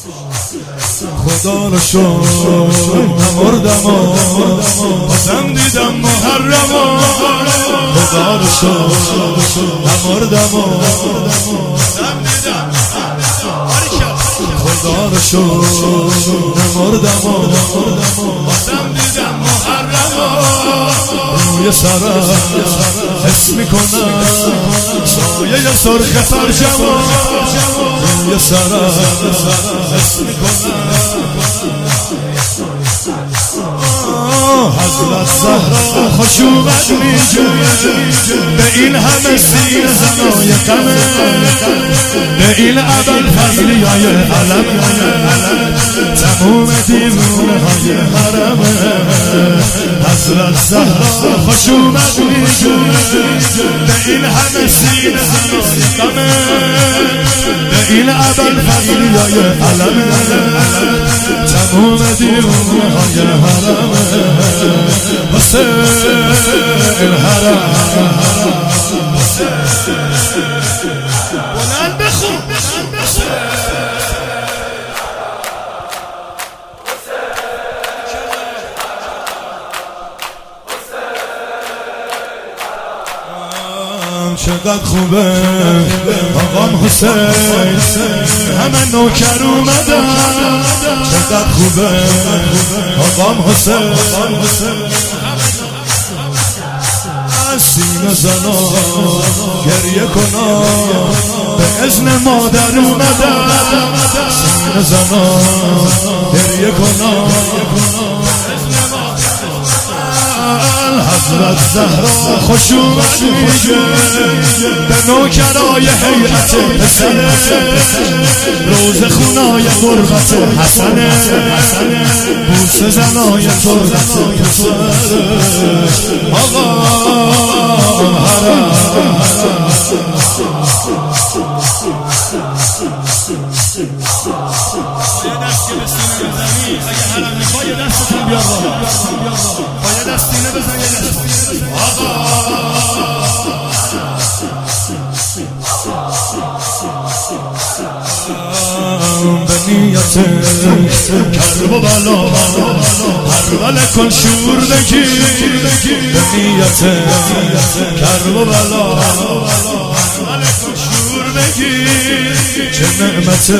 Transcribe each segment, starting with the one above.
خدا رو شد نمردم بازم دیدم محرم خدا رو شد نمردم بازم دیدم خدا رو شد نمردم بازم دیدم محرم روی سرم حس می‌کنم سایه سرخ روی سرم حس می‌کنم حضرت زهرا خوش اومد به این همه سین زنای قمه به این عبد فضلی های علم تموم دیوونه های حرمه. حضرت زهرا خوش اومد به این همه سین زنای قمه این عبد فضلی های علم تموم دیوونه های حرمه حسین حرم چقدر خوبه؟ آقام حسین همه نوکر اومدن. چقدر خوبه؟ آقام حسین سینه زنا گریه کنا. به ازن مادر اومدن. سینه زنا گریه کنا. حضرت زهرا خوش میگه. به نوکرای حیعت پسر روز خونای غربت حسن بوس زنای تربت پسر آقا حرم یه دستی به سینه بزنی. اگه حرم می‌خوای دستتون بیار بالا. به نیت کرب و بلا پرول کن شور بگی به نیت کرب و بلا پرول کن شور بگی چه نعمت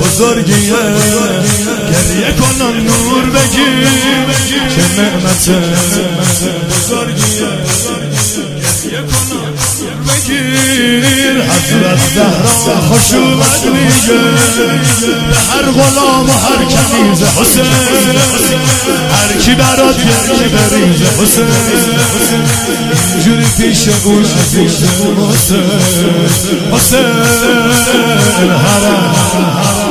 بزرگیه گریه کنن نور بگی چه نعمت بزرگیه بگیر حضرت زهرا خوش اومد میگه هر غلام و هر کنیز حسین. هر کی برات گریه بریز حسین اینجوری پیش اون عزیز حسین. حسین. حرم